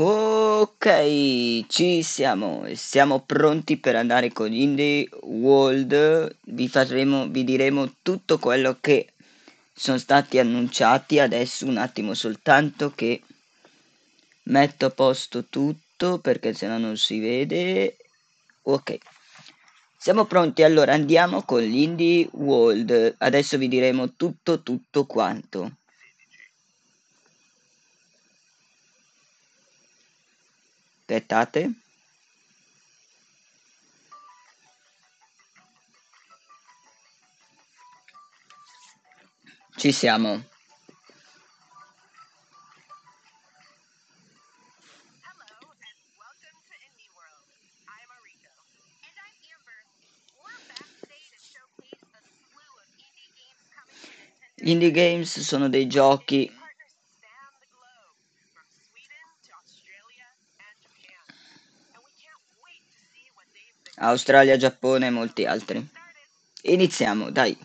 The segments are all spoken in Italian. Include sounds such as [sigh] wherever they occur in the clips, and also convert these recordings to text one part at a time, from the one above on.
Ok, ci siamo siamo pronti per andare con Indie World. Vi, faremo, vi diremo tutto quello che sono stati annunciati. Adesso un attimo soltanto che metto a posto tutto perché se no non si vede. Ok siamo pronti. Allora andiamo con l'Indie World. Adesso vi diremo tutto, tutto quanto. Aspettate. Ci siamo. Gli indie games sono dei giochi Australia, Giappone e molti altri. Iniziamo, dai.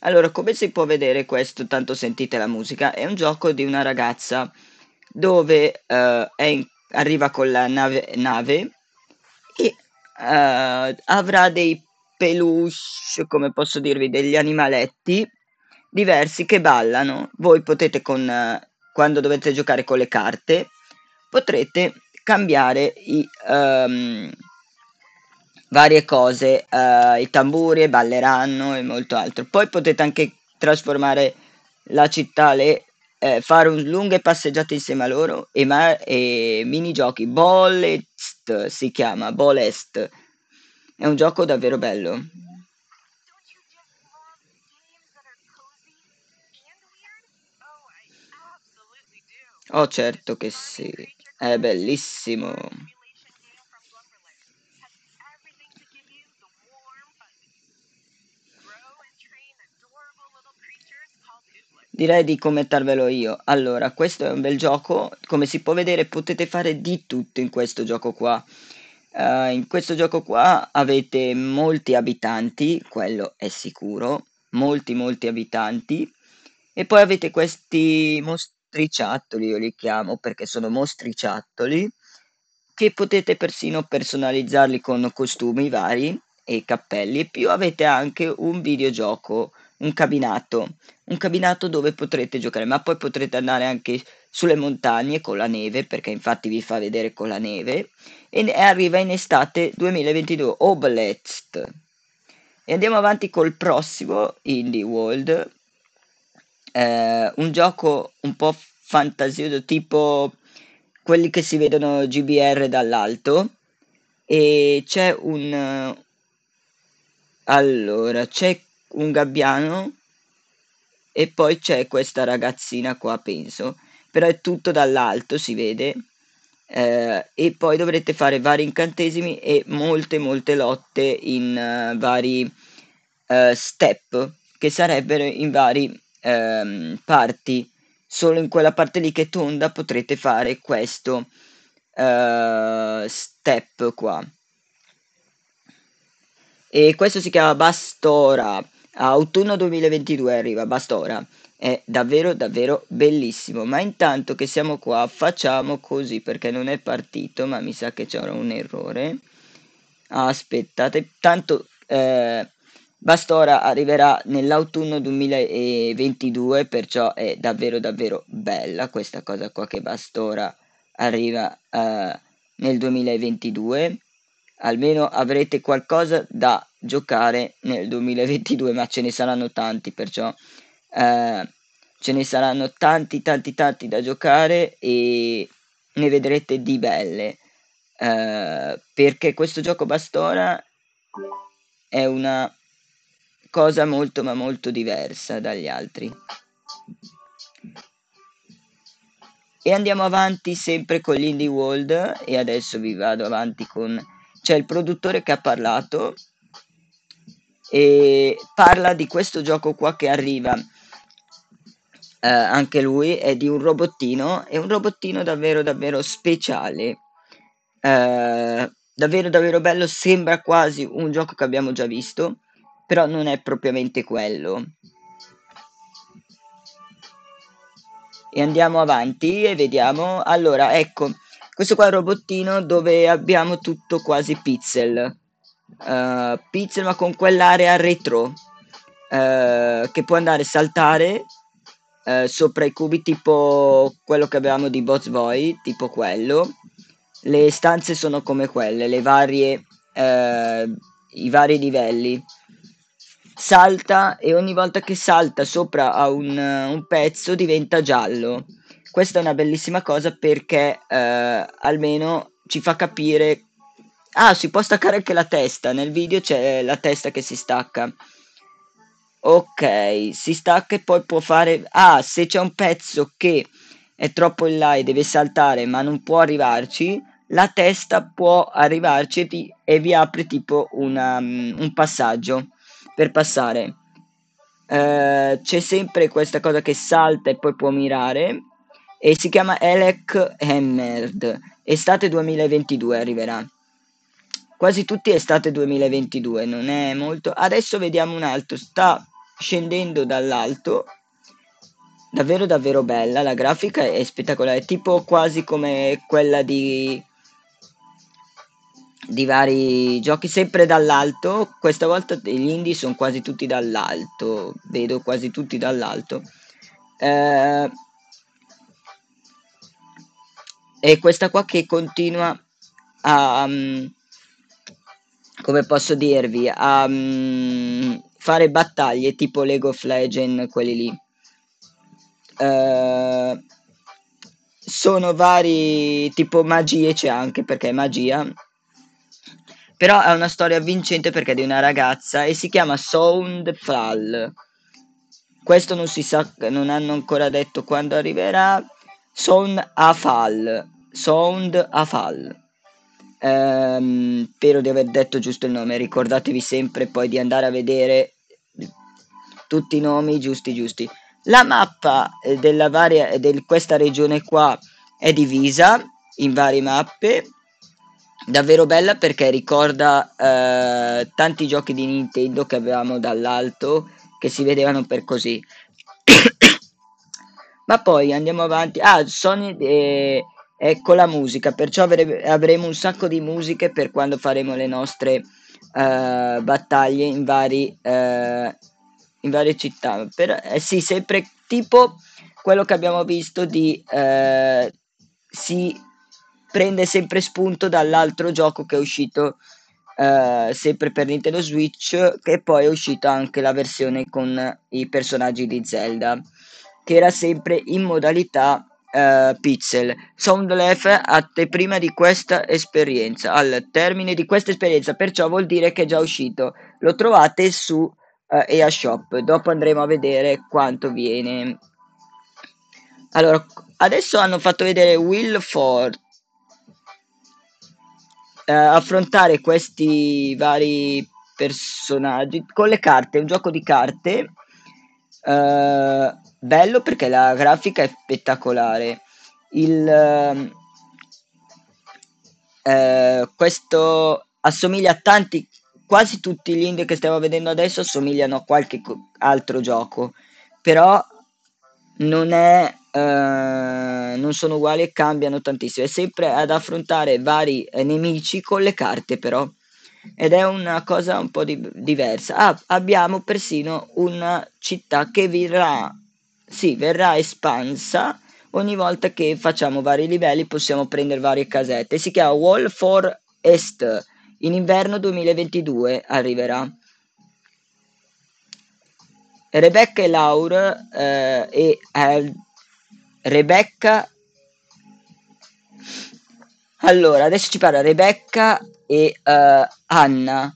Allora, come si può vedere questo, tanto sentite la musica, è un gioco di una ragazza dove uh, in, arriva con la nave, nave e uh, avrà dei peluche, come posso dirvi, degli animaletti diversi che ballano. Voi potete con uh, quando dovete giocare con le carte, potrete cambiare i, um, varie cose, uh, i tamburi balleranno e molto altro. Poi potete anche trasformare la città, le, eh, fare un, lunghe passeggiate insieme a loro e, ma- e minigiochi. Si chiama, Ballest. È un gioco davvero bello. Oh, certo che sì, è bellissimo. Direi di commentarvelo io. Allora, questo è un bel gioco. Come si può vedere, potete fare di tutto in questo gioco qua. Uh, in questo gioco qua avete molti abitanti, quello è sicuro. Molti, molti abitanti. E poi avete questi mostri mostriciattoli, io li chiamo perché sono mostriciattoli, che potete persino personalizzarli con costumi vari e cappelli. E più avete anche un videogioco, un cabinato, un cabinato dove potrete giocare, ma poi potrete andare anche sulle montagne con la neve, perché infatti vi fa vedere con la neve, e arriva in estate 2022, Oblast. E andiamo avanti col prossimo Indie World, eh, un gioco un po' fantasioso, tipo quelli che si vedono GBR dall'alto. E c'è un... Allora, c'è un gabbiano e poi c'è questa ragazzina qua, penso. Però è tutto dall'alto, si vede. Eh, e poi dovrete fare vari incantesimi e molte molte lotte in uh, vari uh, step che sarebbero in vari ehm, parti, solo in quella parte lì che tonda potrete fare questo eh, step qua. E questo si chiama Bastora. Autunno 2022 arriva Bastora. È davvero davvero bellissimo. Ma intanto che siamo qua facciamo così perché non è partito, ma mi sa che c'era un errore. Aspettate, tanto eh, Bastora arriverà nell'autunno 2022, perciò è davvero davvero bella questa cosa qua che Bastora arriva uh, nel 2022. Almeno avrete qualcosa da giocare nel 2022, ma ce ne saranno tanti, perciò uh, ce ne saranno tanti tanti tanti da giocare e ne vedrete di belle. Uh, perché questo gioco Bastora è una cosa molto ma molto diversa dagli altri. E andiamo avanti sempre con l'Indie World e adesso vi vado avanti con... C'è il produttore che ha parlato e parla di questo gioco qua che arriva. Eh, anche lui è di un robottino, è un robottino davvero davvero speciale. Eh, davvero davvero bello, sembra quasi un gioco che abbiamo già visto però non è propriamente quello. e andiamo avanti e vediamo. Allora, ecco, questo qua è il robottino dove abbiamo tutto quasi pixel. Uh, pixel ma con quell'area retro uh, che può andare a saltare uh, sopra i cubi tipo quello che avevamo di Boss Boy, tipo quello. Le stanze sono come quelle, le varie, i vari livelli salta e ogni volta che salta sopra a un, un pezzo diventa giallo. Questa è una bellissima cosa perché eh, almeno ci fa capire... Ah, si può staccare anche la testa, nel video c'è la testa che si stacca. Ok, si stacca e poi può fare... Ah, se c'è un pezzo che è troppo in là e deve saltare ma non può arrivarci, la testa può arrivarci e vi, apre tipo una, um, un passaggio per passare. Uh, c'è sempre questa cosa che salta e poi può mirare e si chiama Elec Hammered. Estate 2022 arriverà. Quasi tutti estate 2022, non è molto. Adesso vediamo un altro, sta scendendo dall'alto. Davvero davvero bella, la grafica è spettacolare, tipo quasi come quella di di vari giochi sempre dall'alto. Questa volta gli indie sono quasi tutti dall'alto, vedo quasi tutti dall'alto. Eh, e questa qua che continua a um, come posso dirvi a um, fare battaglie tipo Lego of Legend quelli lì uh, sono vari tipo magie c'è anche perché è magia però è una storia vincente perché è di una ragazza e si chiama Soundfall. Questo non si sa, non hanno ancora detto quando arriverà. Sound Afal. Sound Afal. Ehm, spero di aver detto giusto il nome. Ricordatevi sempre poi di andare a vedere tutti i nomi giusti giusti. La mappa eh, della varia, di questa regione qua è divisa in varie mappe davvero bella perché ricorda eh, tanti giochi di Nintendo che avevamo dall'alto che si vedevano per così. [coughs] Ma poi andiamo avanti. Ah, Sony eh, ecco la musica, perciò avre- avremo un sacco di musiche per quando faremo le nostre eh, battaglie in, vari, eh, in varie città. Per, eh, sì, sempre tipo quello che abbiamo visto di eh, si prende sempre spunto dall'altro gioco che è uscito eh, sempre per Nintendo Switch, che poi è uscita anche la versione con i personaggi di Zelda, che era sempre in modalità eh, pixel. Soundlef prima di questa esperienza, al termine di questa esperienza, perciò vuol dire che è già uscito. Lo trovate su eh, EA dopo andremo a vedere quanto viene. Allora, adesso hanno fatto vedere Will Ford eh, affrontare questi vari personaggi con le carte, un gioco di carte eh, bello perché la grafica è spettacolare. Il, ehm, eh, questo assomiglia a tanti, quasi tutti gli indie che stiamo vedendo adesso assomigliano a qualche altro gioco, però non è eh, non sono uguali e cambiano tantissimo. È sempre ad affrontare vari eh, nemici con le carte, però. Ed è una cosa un po' di- diversa. Ah, abbiamo persino una città che verrà, sì, verrà espansa ogni volta che facciamo vari livelli. Possiamo prendere varie casette. Si chiama Wall for Est. In inverno 2022 arriverà. Rebecca e Laura eh, e Al- Rebecca. Allora, adesso ci parla Rebecca e uh, Anna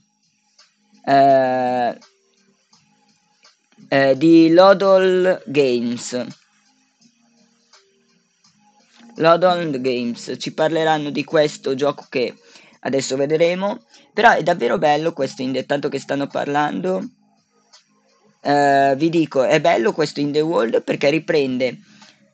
uh, uh, di Lodol Games. Lodol Games ci parleranno di questo gioco che adesso vedremo. Però è davvero bello questo in tanto che stanno parlando. vi dico, è bello questo in the world perché riprende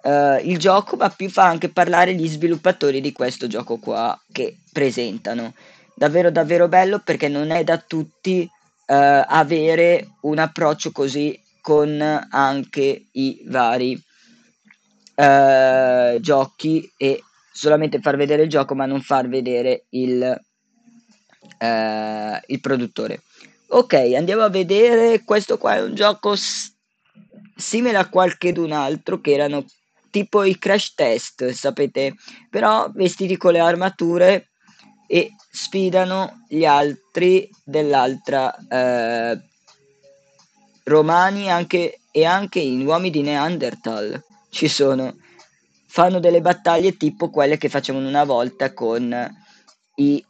uh, il gioco, ma più fa anche parlare gli sviluppatori di questo gioco qua che presentano. Davvero davvero bello perché non è da tutti uh, avere un approccio così con anche i vari eh, giochi e solamente far vedere il gioco ma non far vedere il, eh, il produttore. Ok, andiamo a vedere, questo qua è un gioco s- simile a qualche d'un altro che erano tipo i crash test, sapete, però vestiti con le armature e sfidano gli altri dell'altra eh, romani anche, e anche gli uomini di Neanderthal ci sono fanno delle battaglie tipo quelle che facevano una volta con i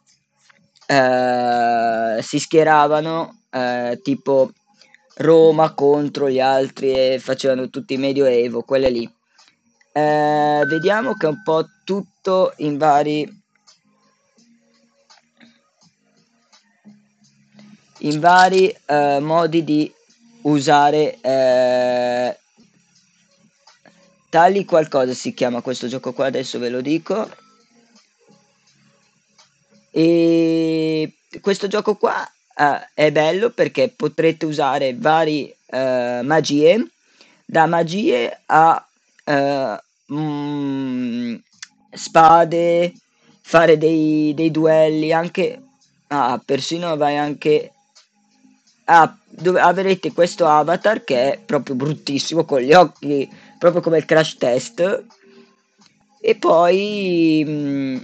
eh, si schieravano eh, tipo Roma contro gli altri e facevano tutti medioevo, quelle lì. Eh, vediamo che è un po' tutto in vari in vari eh, modi di usare eh, tagli qualcosa si chiama questo gioco qua adesso ve lo dico. E questo gioco qua eh, è bello perché potrete usare vari eh, magie. Da magie a eh, mm, spade fare dei, dei duelli anche ah, persino vai anche ah, dove avrete questo avatar che è proprio bruttissimo con gli occhi proprio come il crash test. E poi mh, mm,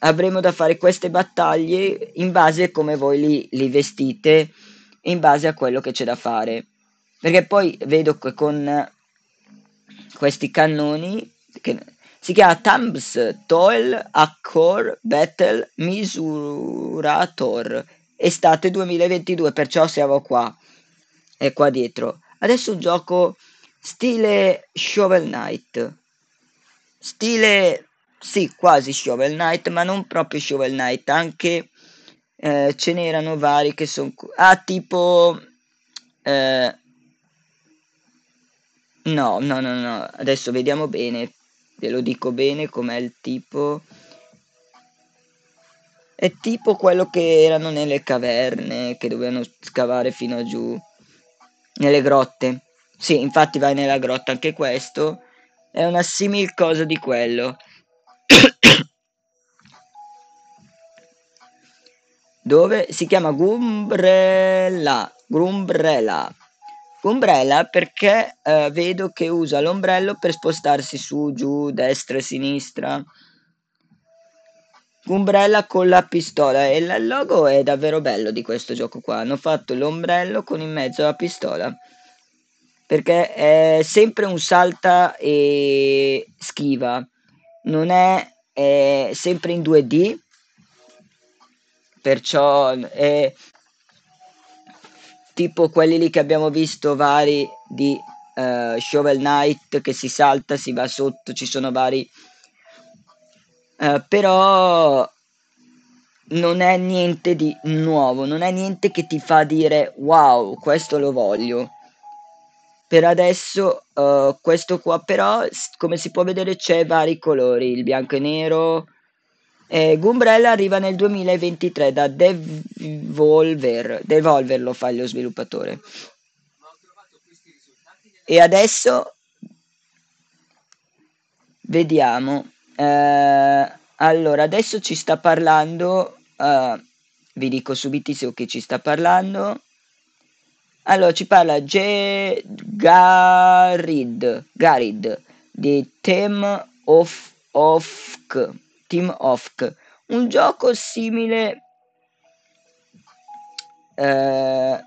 avremo da fare queste battaglie in base a come voi li, li vestite e in base a quello che c'è da fare. Perché poi vedo che con questi cannoni che si chiama Thumbs Toil Accord Battle Misurator estate 2022, perciò siamo qua. E qua dietro. Adesso gioco stile Shovel Knight. Stile, sì, quasi Shovel Knight, ma non proprio Shovel Knight. Anche eh, ce n'erano vari che sono... Ah, tipo... Eh, no, no, no, no. Adesso vediamo bene. Ve lo dico bene com'è il tipo. È tipo quello che erano nelle caverne, che dovevano scavare fino a giù, nelle grotte. Sì, infatti vai nella grotta anche questo. È una simil cosa di quello. [coughs] Dove si chiama Gumbrella. Gumbrella. Gumbrella perché eh, vedo che usa l'ombrello per spostarsi su, giù, destra e sinistra. Umbrella con la pistola e il logo è davvero bello di questo gioco qua. Hanno fatto l'ombrello con in mezzo la pistola. Perché è sempre un salta e schiva. Non è, è sempre in 2D. Perciò è tipo quelli lì che abbiamo visto vari di uh, Shovel Knight che si salta, si va sotto, ci sono vari eh, però non è niente di nuovo, non è niente che ti fa dire wow, questo lo voglio. Per adesso uh, questo qua però, come si può vedere, c'è vari colori, il bianco e nero. E Gumbrella arriva nel 2023 da Devolver, Devolver lo fa lo sviluppatore. E adesso vediamo eh, allora, adesso ci sta parlando, uh, vi dico subitissimo che ci sta parlando. Allora, ci parla G- Garid, Garid di Team of, of Team of un gioco simile eh,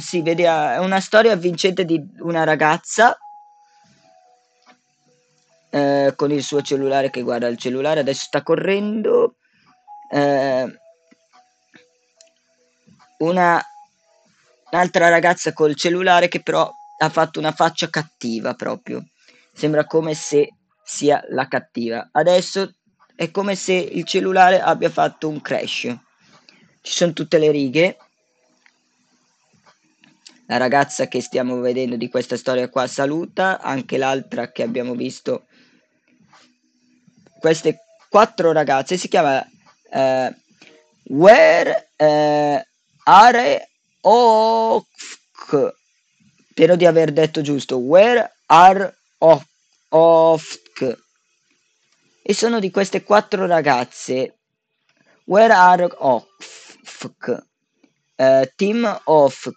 si vede è una storia vincente di una ragazza eh, con il suo cellulare che guarda il cellulare, adesso sta correndo. Eh, una un'altra ragazza col cellulare che però ha fatto una faccia cattiva proprio. Sembra come se sia la cattiva. Adesso è come se il cellulare abbia fatto un crash. Ci sono tutte le righe. La ragazza che stiamo vedendo di questa storia qua saluta, anche l'altra che abbiamo visto queste quattro ragazze si chiama uh, Where uh, Are Oak. Spero di aver detto giusto, Where are of, of e sono di queste quattro ragazze, Where are of uh, Team of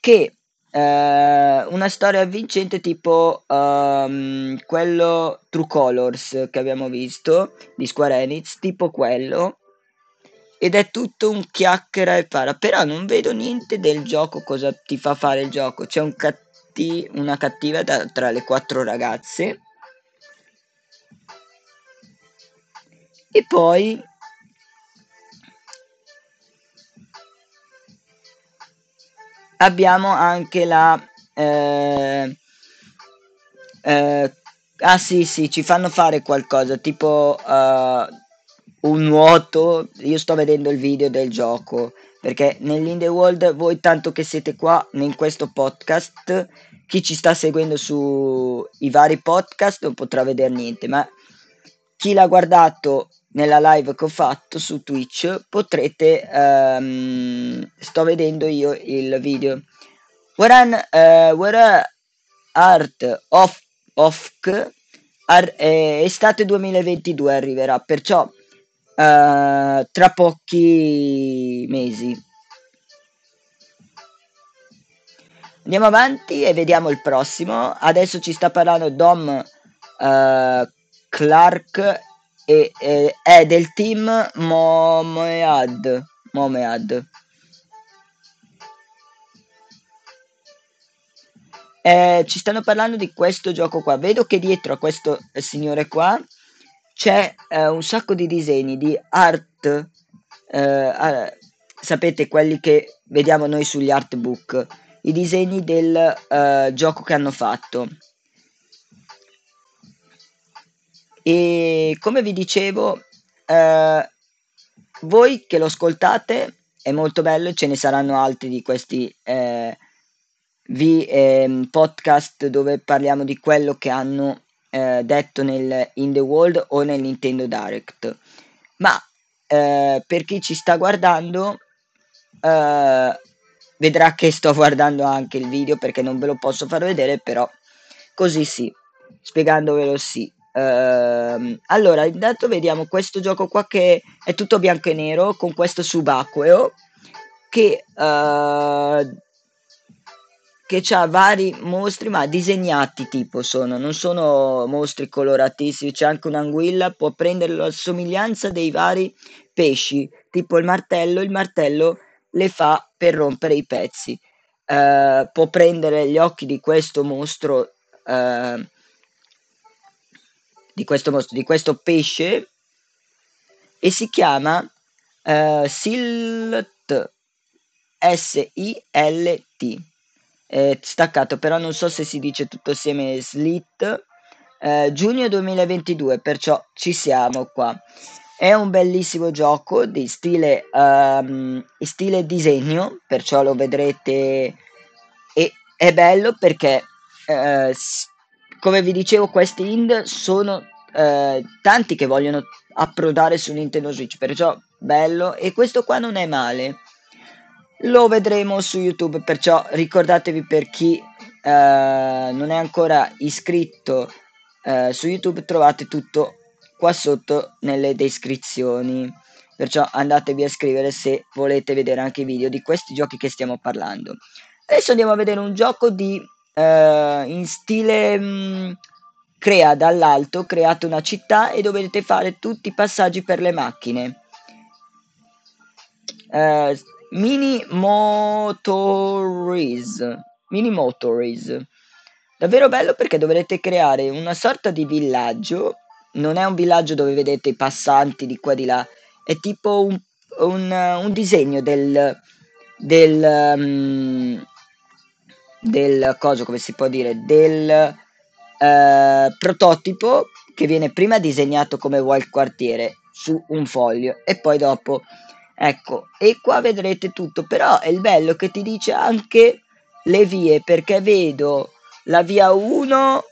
che eh, una storia vincente tipo um, quello True Colors che abbiamo visto di Square Enix, tipo quello. Ed è tutto un chiacchiera e para, però non vedo niente del gioco, cosa ti fa fare il gioco. C'è un catti- una cattiva da, tra le quattro ragazze. E poi abbiamo anche la... Eh, eh, ah sì sì, ci fanno fare qualcosa, tipo uh, un nuoto. Io sto vedendo il video del gioco, perché nell'Indie World voi tanto che siete qua in questo podcast, chi ci sta seguendo sui vari podcast non potrà vedere niente, ma chi l'ha guardato nella live che ho fatto su Twitch potrete um, sto vedendo io il video. Waran uh, Where Art of, of ar, eh, estate 2022 arriverà perciò uh, tra pochi mesi. Andiamo avanti e vediamo il prossimo. Adesso ci sta parlando Dom uh, Clark e, e è del team Momead. Momead. Eh, ci stanno parlando di questo gioco qua. Vedo che dietro a questo signore qua c'è eh, un sacco di disegni di art. Eh, sapete quelli che vediamo noi sugli artbook. I disegni del uh, gioco che hanno fatto. E come vi dicevo, eh, voi che lo ascoltate è molto bello, ce ne saranno altri di questi eh, vi, eh, podcast dove parliamo di quello che hanno eh, detto nel In the World o nel Nintendo Direct. Ma eh, per chi ci sta guardando, eh, vedrà che sto guardando anche il video perché non ve lo posso far vedere, però così sì, spiegandovelo sì. Uh, allora, intanto vediamo questo gioco qua che è tutto bianco e nero con questo subacqueo che, uh, che ha vari mostri ma disegnati tipo sono, non sono mostri coloratissimi, c'è anche un'anguilla, può prendere la somiglianza dei vari pesci, tipo il martello, il martello le fa per rompere i pezzi. Uh, può prendere gli occhi di questo mostro uh, di questo mostro, di questo pesce e si chiama uh, Silt S-I-L-T eh, staccato però non so se si dice tutto assieme Slit eh, giugno 2022 perciò ci siamo qua. È un bellissimo gioco di stile, um, stile disegno perciò lo vedrete. E è bello perché uh, come vi dicevo, questi ind sono eh, tanti che vogliono approdare su Nintendo Switch, perciò bello. E questo qua non è male. Lo vedremo su YouTube, perciò ricordatevi per chi eh, non è ancora iscritto eh, su YouTube, trovate tutto qua sotto nelle descrizioni. Perciò andatevi a scrivere se volete vedere anche i video di questi giochi che stiamo parlando. Adesso andiamo a vedere un gioco di eh, in stile mh, mm, crea dall'alto, create una città e dovete fare tutti i passaggi per le macchine. Eh, mini Motories. Mini Motories. Davvero bello perché dovrete creare una sorta di villaggio. Non è un villaggio dove vedete i passanti di qua e di là, è tipo un, un, un disegno del, del, um, del coso, come si può dire, del eh, prototipo che viene prima disegnato come il quartiere su un foglio e poi dopo ecco e qua vedrete tutto però è il bello che ti dice anche le vie perché vedo la via 1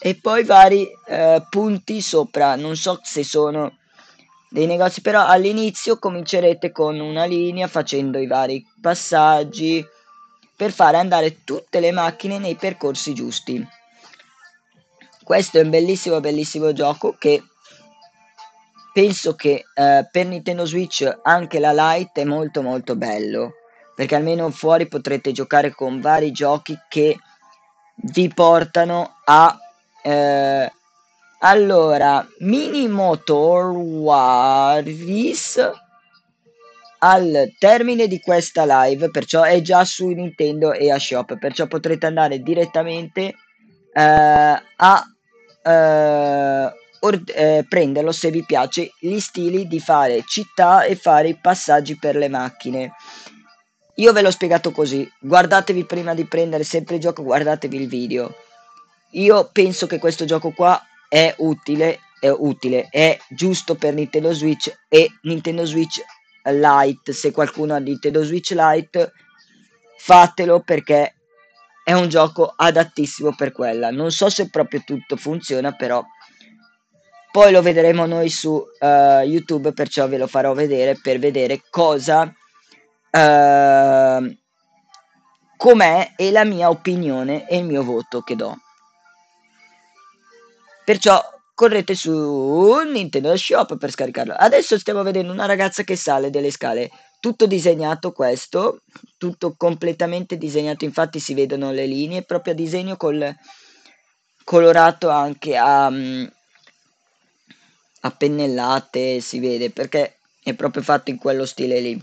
e poi vari eh, punti sopra non so se sono dei negozi però all'inizio comincerete con una linea facendo i vari passaggi per fare andare tutte le macchine nei percorsi giusti. Questo è un bellissimo, bellissimo gioco che penso che eh, per Nintendo Switch anche la Lite è molto molto bello perché almeno fuori potrete giocare con vari giochi che vi portano a eh, allora Mini Motor Waris al termine di questa live perciò è già su Nintendo e a Shop perciò potrete andare direttamente eh, a eh, or- eh, prenderlo se vi piace gli stili di fare città e fare i passaggi per le macchine. Io ve l'ho spiegato così, guardatevi prima di prendere sempre il gioco, guardatevi il video. Io penso che questo gioco qua è utile, è utile, è giusto per Nintendo Switch e Nintendo Switch Lite. Se qualcuno ha Nintendo Switch Lite, fatelo perché è un gioco adattissimo per quella. Non so se proprio tutto funziona, però poi lo vedremo noi su uh, YouTube, perciò ve lo farò vedere per vedere cosa uh, com'è e la mia opinione e il mio voto che do. Perciò correte su Nintendo Shop per scaricarlo. Adesso stiamo vedendo una ragazza che sale delle scale, tutto disegnato questo, tutto completamente disegnato, infatti si vedono le linee, proprio a disegno col colorato anche a, mm, a pennellate, si vede perché è proprio fatto in quello stile lì.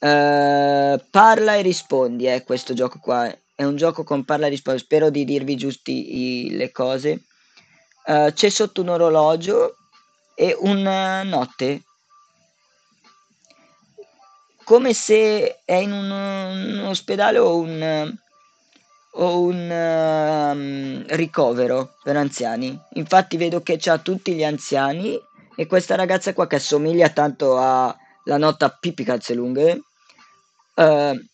Uh, parla e rispondi, eh, questo gioco qua è un gioco con parla e rispondi. Spero di dirvi giusti i, le cose. Uh, c'è sotto un orologio e una notte. Come se è in un, un ospedale o un, o un um, ricovero per anziani. Infatti vedo che c'ha tutti gli anziani e questa ragazza qua che assomiglia tanto alla nota Pippi Calzelunghe uh,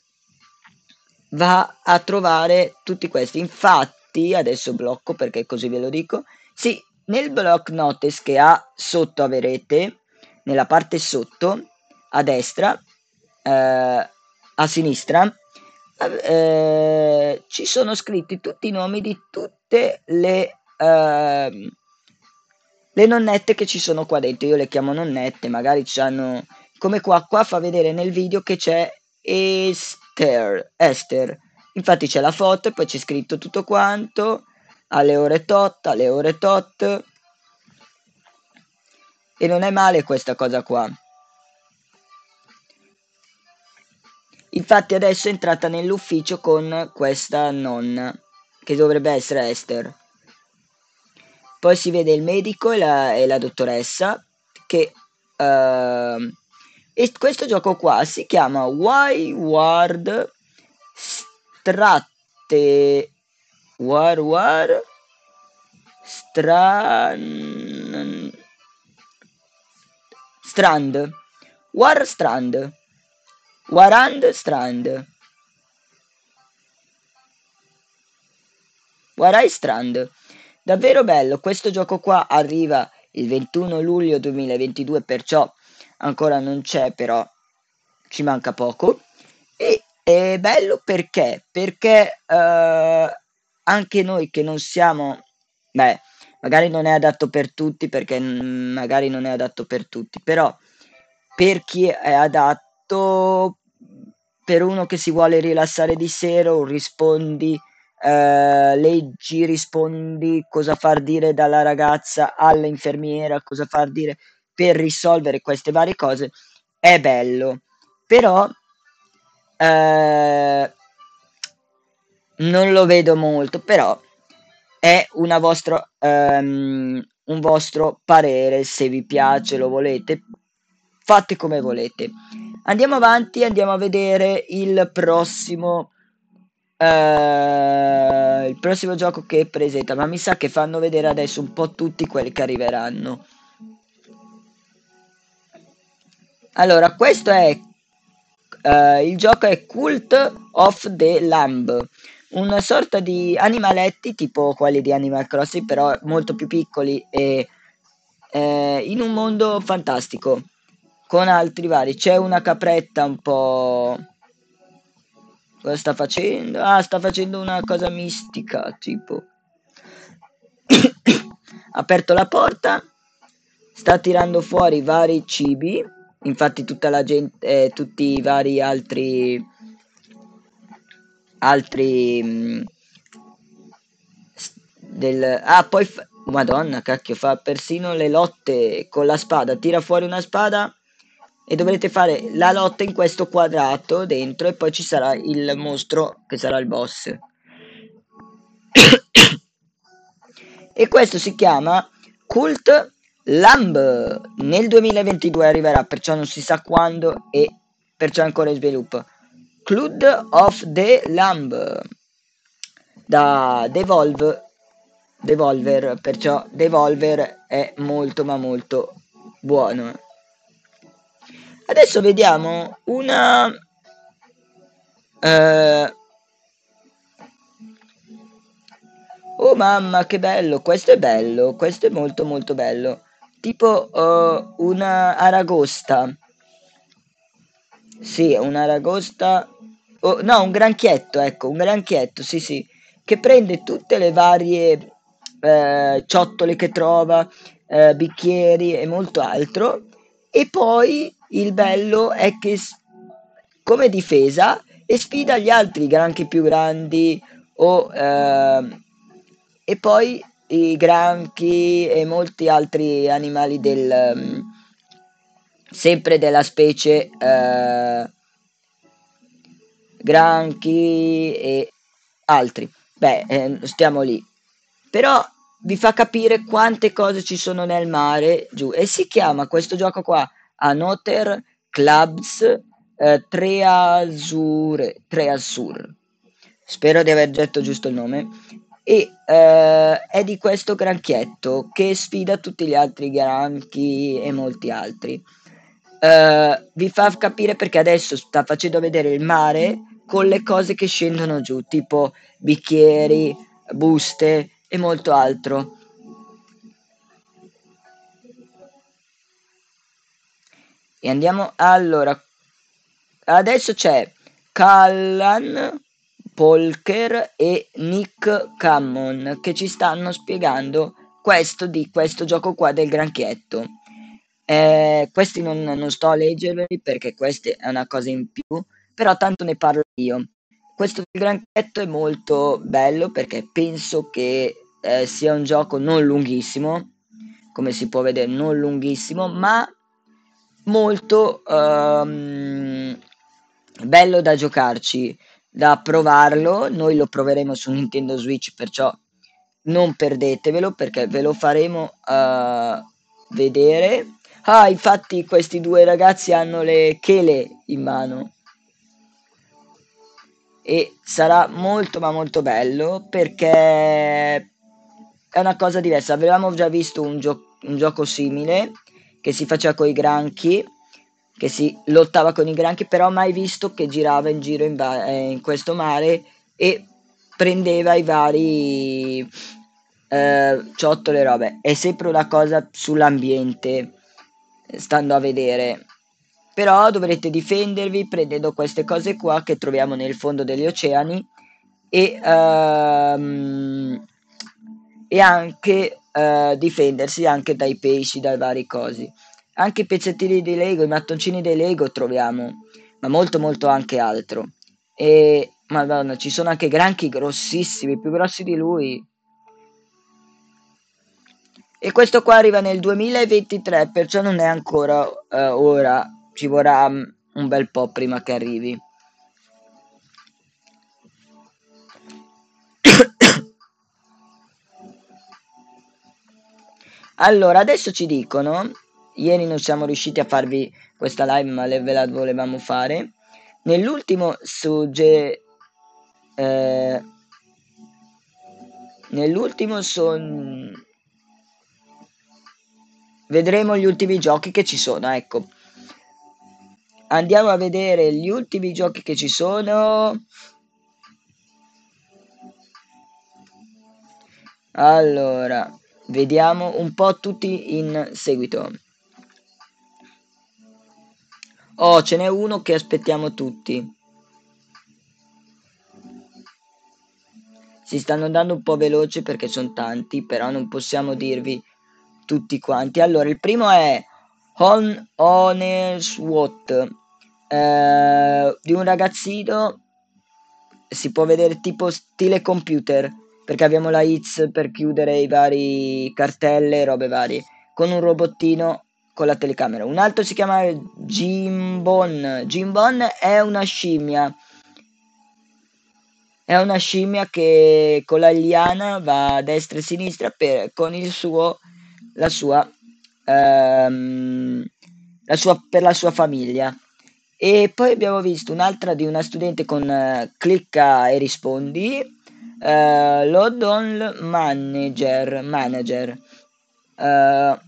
va a trovare tutti questi. Infatti, adesso blocco perché così ve lo dico. Sì, nel block notice che ha sotto avrete, nella parte sotto, a destra, uh, a sinistra, eh, ci sono scritti tutti i nomi di tutte le, eh, le nonnette che ci sono qua dentro. Io le chiamo nonnette, magari hanno come qua, qua fa vedere nel video che c'è Esther, Esther. Infatti c'è la foto e poi c'è scritto tutto quanto alle ore tot, alle ore tot. E non è male questa cosa qua. Infatti adesso è entrata nell'ufficio con questa nonna, che dovrebbe essere Esther. Poi si vede il medico e la, e la dottoressa che... Uh, e questo gioco qua si chiama Ward Stratte... War War... Stran... Strand. War Strand. Warand Strand. Warai Strand. Davvero bello, questo gioco qua arriva il 21 luglio 2022, perciò ancora non c'è, però ci manca poco. E è bello perché? Perché uh, anche noi che non siamo, beh, magari non è adatto per tutti, perché magari non è adatto per tutti, però per chi è adatto per uno che si vuole rilassare di sera rispondi, eh, leggi, rispondi cosa far dire dalla ragazza all'infermiera, cosa far dire per risolvere queste varie cose, è bello. Però eh, non lo vedo molto, però è una vostra, um, un vostro parere, se vi piace, lo volete, fate come volete. Andiamo avanti, andiamo a vedere il prossimo. Uh, il prossimo gioco che presenta, ma mi sa che fanno vedere adesso un po' tutti quelli che arriveranno. Allora, questo è uh, il gioco è Cult of the Lamb, una sorta di animaletti tipo quelli di Animal Crossing, però molto più piccoli e eh, in un mondo fantastico con altri vari. C'è una capretta un po'... Cosa sta facendo? Ah, sta facendo una cosa mistica, tipo. [coughs] ha aperto la porta, sta tirando fuori vari cibi, infatti tutta la gente, eh, tutti i vari altri, altri, mh, del, ah poi, fa, madonna cacchio, fa persino le lotte con la spada, tira fuori una spada e dovrete fare la lotta in questo quadrato dentro e poi ci sarà il mostro che sarà il boss. e questo si chiama Cult Lamb. Nel 2022 arriverà, perciò non si sa quando e perciò è ancora in sviluppo. Clud of the Lamb da Devolve Devolver, perciò Devolver è molto ma molto buono. Adesso vediamo una... Uh... Oh mamma, che bello! Questo è bello, questo è molto molto bello. Tipo uh, una aragosta. Sì, una aragosta... Oh, no, un granchietto, ecco, un granchietto, sì sì. Che prende tutte le varie eh, ciotole che trova, eh, bicchieri e molto altro. E poi il bello è che come difesa e sfida gli altri granchi più grandi o eh, e poi i granchi e molti altri animali del um, sempre della specie eh, granchi e altri beh eh, stiamo lì però vi fa capire quante cose ci sono nel mare giù e si chiama questo gioco qua Anoter Clubs eh, Treasure, Treasure. Spero di aver detto giusto il nome. E eh, è di questo granchietto che sfida tutti gli altri granchi e molti altri. Eh, vi fa capire perché adesso sta facendo vedere il mare con le cose che scendono giù, tipo bicchieri, buste e molto altro. E andiamo allora. Adesso c'è Callan Polker e Nick Cammon che ci stanno spiegando questo di questo gioco qua del granchietto. Eh, questi non, non sto a leggerli perché questa è una cosa in più, però tanto ne parlo io. Questo del granchietto è molto bello perché penso che eh, sia un gioco non lunghissimo, come si può vedere, non lunghissimo, ma molto um, bello da giocarci, da provarlo. Noi lo proveremo su Nintendo Switch, perciò non perdetevelo perché ve lo faremo uh, vedere. Ah, infatti questi due ragazzi hanno le chele in mano. E sarà molto ma molto bello perché è una cosa diversa. Avevamo già visto un, gio- un gioco simile che si faceva con i granchi, che si lottava con i granchi, però mai visto che girava in giro in, ba- eh, in questo mare e prendeva i vari eh, ciottole robe. È sempre una cosa sull'ambiente, stando a vedere. Però dovrete difendervi prendendo queste cose qua che troviamo nel fondo degli oceani e, um, e anche eh, difendersi anche dai pesci, dai vari cosi. Anche i pezzettini di Lego, i mattoncini dei Lego troviamo, ma molto molto anche altro. E madonna, ci sono anche granchi grossissimi, più grossi di lui. E questo qua arriva nel 2023, perciò non è ancora eh, ora, ci vorrà mm, un bel po' prima che arrivi. [coughs] Allora, adesso ci dicono, ieri non siamo riusciti a farvi questa live, ma ve la volevamo fare. Nell'ultimo sugge... Eh, nell'ultimo son... Vedremo gli ultimi giochi che ci sono, ecco. Andiamo a vedere gli ultimi giochi che ci sono. Allora, Vediamo un po' tutti in seguito. Oh, ce n'è uno che aspettiamo tutti. si stanno andando un po' veloci perché sono tanti, però non possiamo dirvi tutti quanti. Allora, il primo è On Onerswot, eh, di un ragazzino, si può vedere tipo stile computer, perché abbiamo la hits per chiudere i vari cartelle e robe varie, con un robottino con la telecamera. Un altro si chiama Jimbon. Jimbon è una scimmia. È una scimmia che con la liana va a destra e a sinistra per, con il suo, la sua, ehm, la sua, per la sua famiglia. E poi abbiamo visto un'altra di una studente con uh, clicca e rispondi, uh, Lodon Manager, manager. Uh,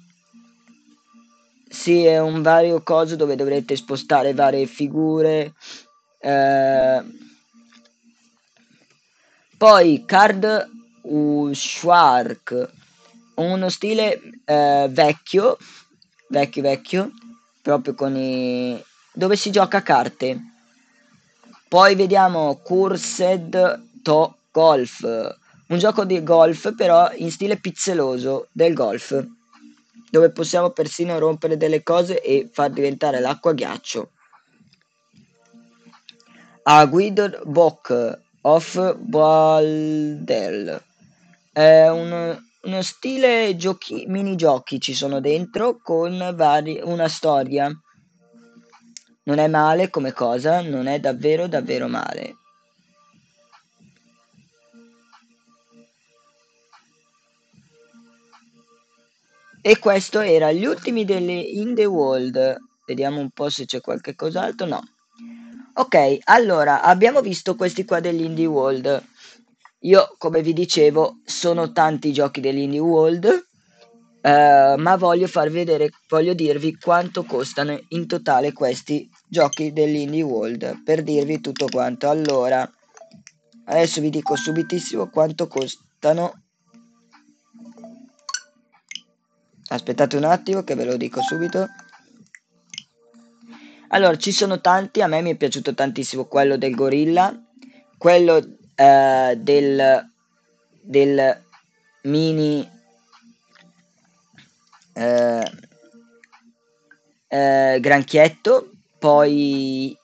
sì, è un vario coso dove dovrete spostare varie figure. Uh, poi Card Shark, uno stile uh, vecchio, vecchio vecchio, proprio con i dove si gioca a carte. Poi vediamo Cursed To Golf, un gioco di golf però in stile pizzeloso del golf, dove possiamo persino rompere delle cose e far diventare l'acqua ghiaccio. A Guido Bock of Baldel è un, uno stile giochi, minigiochi ci sono dentro con vari, una storia non è male come cosa, non è davvero davvero male. E questo era gli ultimi delle In The World. Vediamo un po' se c'è qualche cos'altro. No. Ok, allora abbiamo visto questi qua dell'Indie World. Io, come vi dicevo, sono tanti giochi dell'Indie World Uh, ma voglio vedere, voglio dirvi quanto costano in totale questi giochi dell'Indie World per dirvi tutto quanto. Allora, adesso vi dico subitissimo quanto costano. Aspettate un attimo che ve lo dico subito. Allora, ci sono tanti, a me mi è piaciuto tantissimo quello del gorilla, quello uh, del, del mini eh, eh, Granchietto, poi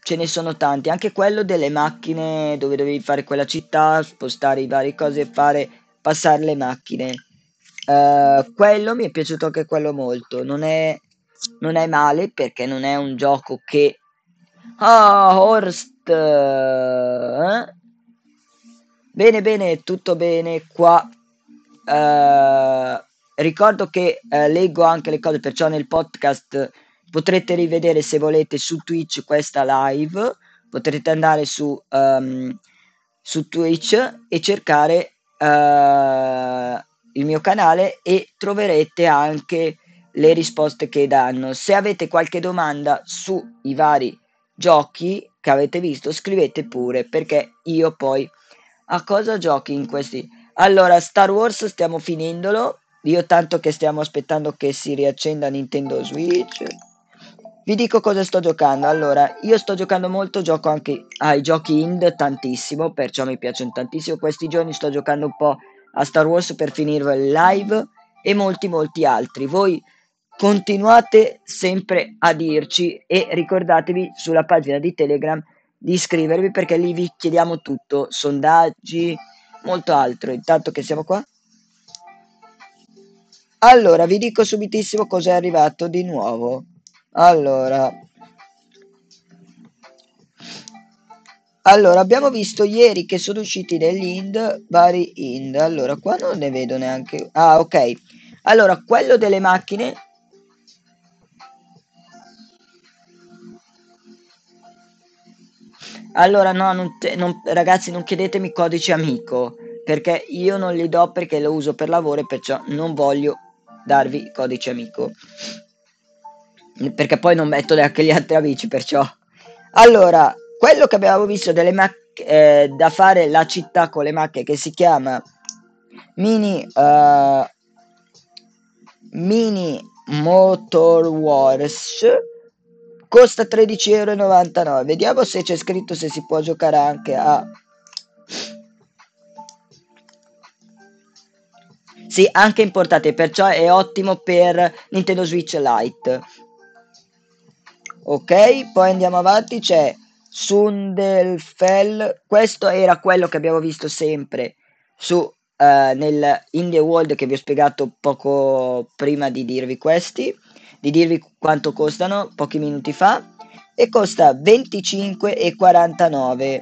ce ne sono tanti, anche quello delle macchine dove dovevi fare quella città, spostare i vari cose e fare passare le macchine. Uh, quello mi è piaciuto anche quello molto. Non è, non è male perché non è un gioco che. Ah, oh, Horst! Eh? Bene, bene, tutto bene qua. Uh, Ricordo che eh, leggo anche le cose, perciò nel podcast potrete rivedere se volete su Twitch questa live, potrete andare su, um, su Twitch e cercare uh, il mio canale e troverete anche le risposte che danno. Se avete qualche domanda sui vari giochi che avete visto, scrivete pure perché io poi a cosa giochi in questi. Allora, Star Wars stiamo finendolo io tanto che stiamo aspettando che si riaccenda Nintendo Switch. Vi dico cosa sto giocando. Allora, io sto giocando molto, gioco anche ai giochi ind tantissimo, perciò mi piacciono tantissimo. Questi giorni sto giocando un po' a Star Wars per finirlo il live e molti molti altri. Voi continuate sempre a dirci e ricordatevi sulla pagina di Telegram di iscrivervi perché lì vi chiediamo tutto, sondaggi, molto altro. Intanto che siamo qua. Allora, vi dico subitissimo cos'è arrivato di nuovo. Allora, allora, abbiamo visto ieri che sono usciti degli ind, vari ind. Allora, qua non ne vedo neanche. Ah, ok. Allora, quello delle macchine. Allora, no, non te, non, ragazzi, non chiedetemi codice amico perché io non li do perché lo uso per lavoro e perciò non voglio darvi codice amico. Perché poi non metto neanche gli altri amici perciò. Allora quello che abbiamo visto delle macchine eh, da fare la città con le macchine che si chiama mini uh, mini motor wars costa 13,99 euro vediamo se c'è scritto se si può giocare anche a Sì, anche importate, perciò è ottimo per Nintendo Switch Lite. Ok, poi andiamo avanti, c'è Sundelfell, questo era quello che abbiamo visto sempre su uh, nel Indie World che vi ho spiegato poco prima di dirvi questi, di dirvi quanto costano pochi minuti fa e costa 25,49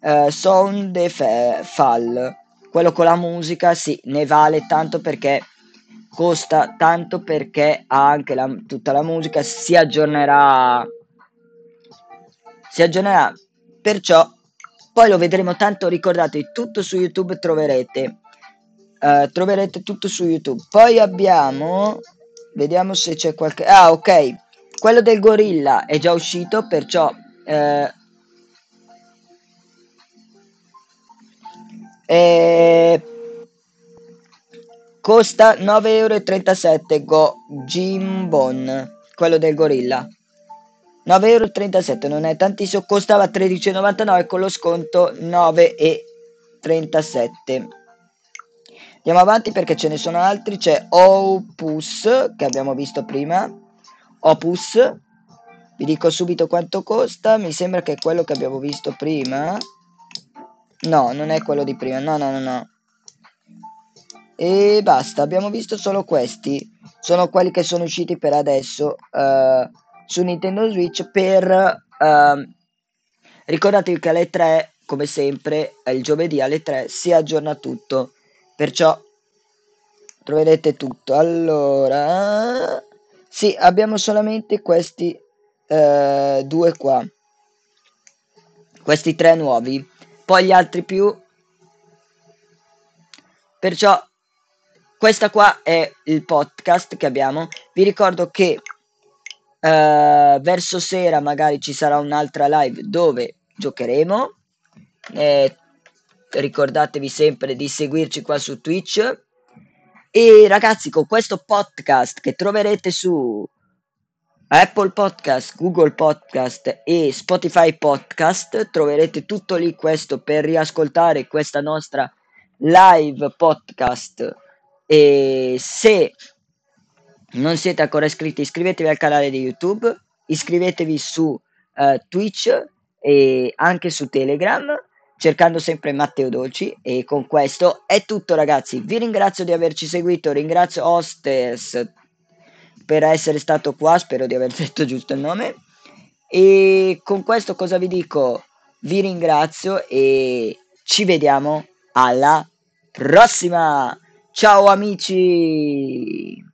uh, Sound Fall quello con la musica sì, ne vale tanto perché costa tanto perché ha anche la, tutta la musica, si aggiornerà, si aggiornerà, perciò poi lo vedremo tanto, ricordatevi, tutto su YouTube troverete, uh, troverete tutto su YouTube. Poi abbiamo, vediamo se c'è qualche, ah ok, quello del gorilla è già uscito, perciò... Uh, E costa 9,37 Go Jimbon, quello del gorilla. 9,37 non è tantissimo, costava 13,99 con lo sconto 9,37. Andiamo avanti perché ce ne sono altri, c'è Opus che abbiamo visto prima. Opus, vi dico subito quanto costa, mi sembra che è quello che abbiamo visto prima. No, non è quello di prima. No, no, no, no. E basta, abbiamo visto solo questi. Sono quelli che sono usciti per adesso uh, su Nintendo Switch per... Uh, ricordatevi che alle 3, come sempre, il giovedì alle 3 si aggiorna tutto. Perciò troverete tutto. Allora... Sì, abbiamo solamente questi uh, due qua. Questi tre nuovi poi gli altri più. Perciò questa qua è il podcast che abbiamo. Vi ricordo che uh, verso sera magari ci sarà un'altra live dove giocheremo. Eh, ricordatevi sempre di seguirci qua su Twitch. E ragazzi, con questo podcast che troverete su Apple Podcast, Google Podcast e Spotify Podcast. Troverete tutto lì questo per riascoltare questa nostra live podcast. E se non siete ancora iscritti, iscrivetevi al canale di YouTube, iscrivetevi su uh, Twitch e anche su Telegram cercando sempre Matteo Dolci e con questo è tutto ragazzi vi ringrazio di averci seguito ringrazio Hostess per essere stato qua, spero di aver detto giusto il nome. E con questo cosa vi dico? Vi ringrazio e ci vediamo alla prossima. Ciao amici!